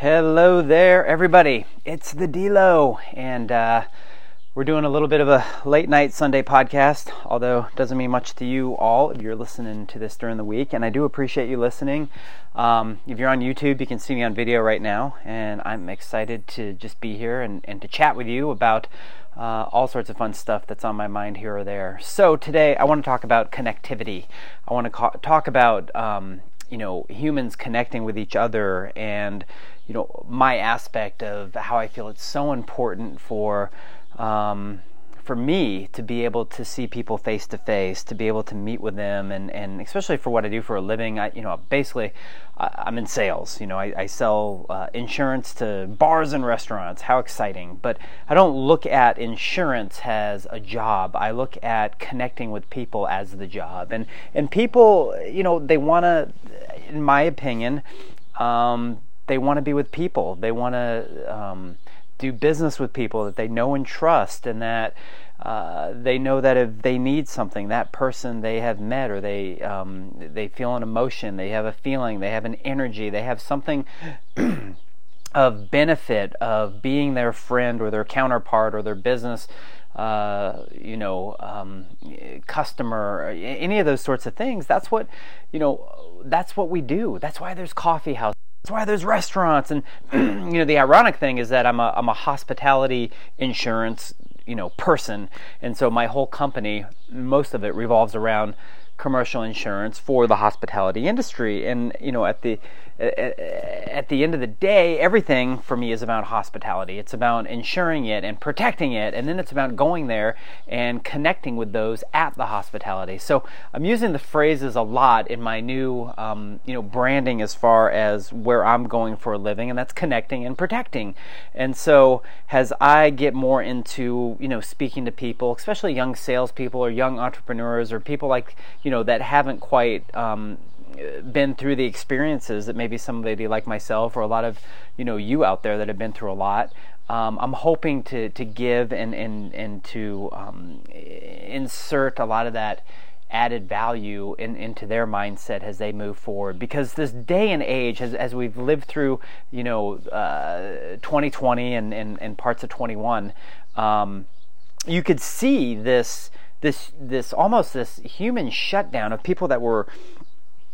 Hello there, everybody. It's the D-Lo, and uh, we're doing a little bit of a late night Sunday podcast, although it doesn't mean much to you all if you're listening to this during the week. And I do appreciate you listening. Um, if you're on YouTube, you can see me on video right now, and I'm excited to just be here and, and to chat with you about uh, all sorts of fun stuff that's on my mind here or there. So today, I want to talk about connectivity. I want to ca- talk about um, you know humans connecting with each other and you know my aspect of how I feel it's so important for um, for me to be able to see people face to face, to be able to meet with them, and, and especially for what I do for a living, I you know basically I'm in sales. You know I, I sell uh, insurance to bars and restaurants. How exciting! But I don't look at insurance as a job. I look at connecting with people as the job, and and people you know they want to, in my opinion. Um, they want to be with people. They want to um, do business with people that they know and trust, and that uh, they know that if they need something, that person they have met, or they um, they feel an emotion, they have a feeling, they have an energy, they have something. of benefit of being their friend or their counterpart or their business uh, you know, um, customer, any of those sorts of things. That's what, you know, that's what we do. That's why there's coffee houses. That's why there's restaurants, and you know the ironic thing is that I'm a I'm a hospitality insurance you know person, and so my whole company, most of it revolves around commercial insurance for the hospitality industry. And you know, at the at the end of the day, everything for me is about hospitality. It's about ensuring it and protecting it, and then it's about going there and connecting with those at the hospitality. So I'm using the phrases a lot in my new, um, you know, branding as far as where I'm going for a living, and that's connecting and protecting. And so as I get more into, you know, speaking to people, especially young salespeople or young entrepreneurs or people like, you know, that haven't quite um, been through the experiences that maybe somebody like myself or a lot of you know you out there that have been through a lot um, I'm hoping to to give and and and to um, insert a lot of that added value in, into their mindset as they move forward. Because this day and age as, as we've lived through you know uh, 2020 and, and, and parts of 21 um, you could see this this this almost this human shutdown of people that were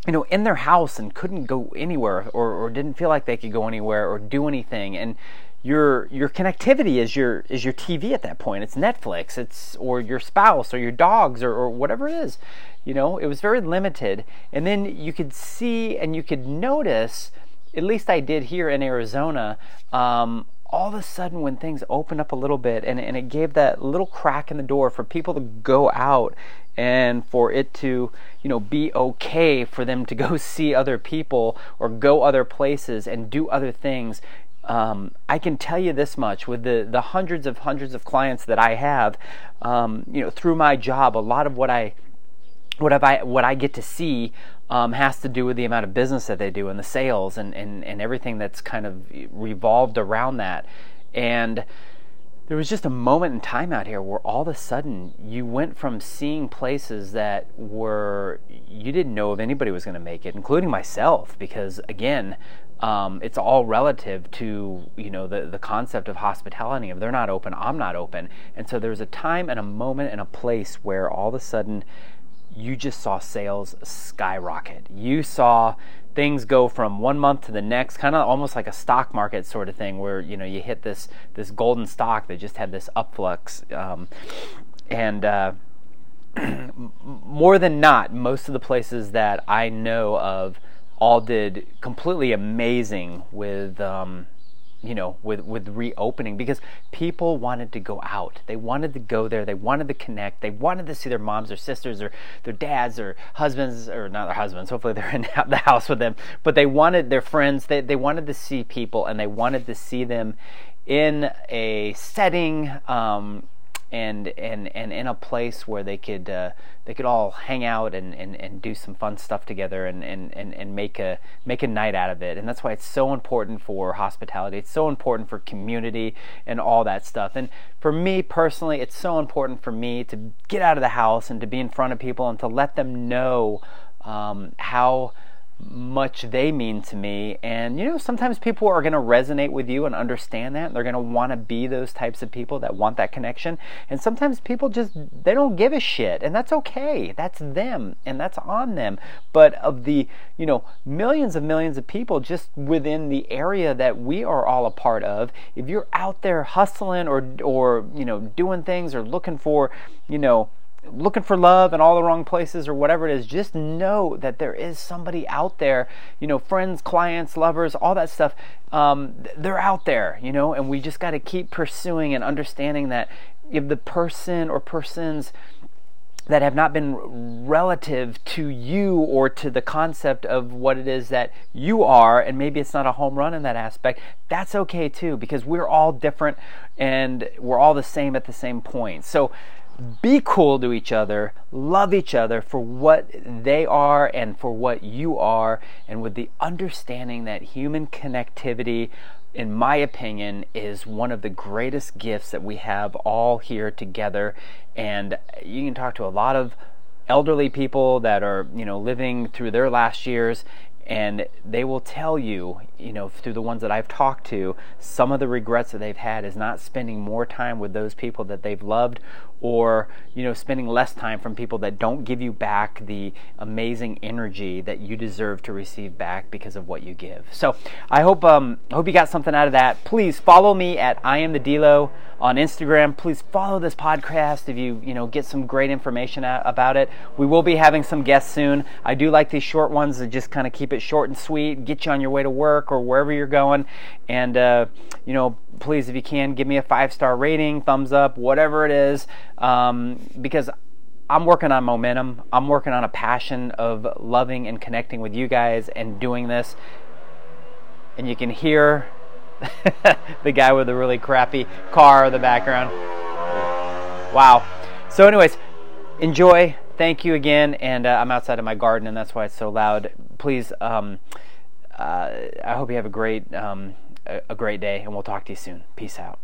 you know, in their house and couldn't go anywhere or, or didn't feel like they could go anywhere or do anything. And your your connectivity is your is your TV at that point. It's Netflix, it's or your spouse or your dogs or, or whatever it is. You know, it was very limited. And then you could see and you could notice, at least I did here in Arizona, um, all of a sudden when things opened up a little bit and, and it gave that little crack in the door for people to go out and for it to you know be okay for them to go see other people or go other places and do other things. Um, I can tell you this much with the, the hundreds of hundreds of clients that I have, um, you know, through my job, a lot of what I what I what I get to see um, has to do with the amount of business that they do and the sales and, and, and everything that's kind of revolved around that. And there was just a moment in time out here where all of a sudden you went from seeing places that were you didn't know if anybody was going to make it, including myself, because again, um, it's all relative to you know the the concept of hospitality. If they're not open, I'm not open, and so there's a time and a moment and a place where all of a sudden you just saw sales skyrocket. You saw things go from one month to the next, kind of almost like a stock market sort of thing, where you know you hit this this golden stock that just had this upflux, um, and uh, more than not, most of the places that I know of all did completely amazing with. Um, you know, with with reopening because people wanted to go out. They wanted to go there. They wanted to connect. They wanted to see their moms or sisters or their dads or husbands or not their husbands. Hopefully they're in the house with them. But they wanted their friends. They they wanted to see people and they wanted to see them in a setting um, and and and in a place where they could uh, they could all hang out and, and, and do some fun stuff together and, and, and, and make a make a night out of it. And that's why it's so important for hospitality. It's so important for community and all that stuff. And for me personally it's so important for me to get out of the house and to be in front of people and to let them know um, how much they mean to me. And, you know, sometimes people are going to resonate with you and understand that. And They're going to want to be those types of people that want that connection. And sometimes people just, they don't give a shit. And that's okay. That's them and that's on them. But of the, you know, millions of millions of people just within the area that we are all a part of, if you're out there hustling or, or, you know, doing things or looking for, you know, looking for love in all the wrong places or whatever it is, just know that there is somebody out there, you know, friends, clients, lovers, all that stuff. Um, they're out there, you know, and we just got to keep pursuing and understanding that if the person or persons that have not been relative to you or to the concept of what it is that you are, and maybe it's not a home run in that aspect, that's okay too, because we're all different and we're all the same at the same point. So, be cool to each other, love each other for what they are and for what you are, and with the understanding that human connectivity, in my opinion, is one of the greatest gifts that we have all here together. And you can talk to a lot of elderly people that are, you know, living through their last years and they will tell you, you know, through the ones that I've talked to, some of the regrets that they've had is not spending more time with those people that they've loved or, you know, spending less time from people that don't give you back the amazing energy that you deserve to receive back because of what you give. So I hope um, I hope you got something out of that. Please follow me at I am the Delo on Instagram. Please follow this podcast if you, you know, get some great information about it. We will be having some guests soon. I do like these short ones to just kind of keep it short and sweet, get you on your way to work or wherever you're going. And, uh, you know, please, if you can, give me a five star rating, thumbs up, whatever it is, um, because I'm working on momentum. I'm working on a passion of loving and connecting with you guys and doing this. And you can hear the guy with the really crappy car in the background. Wow. So, anyways, enjoy thank you again. And uh, I'm outside of my garden, and that's why it's so loud. Please, um, uh, I hope you have a great, um, a, great day, and we'll talk to you soon. Peace out.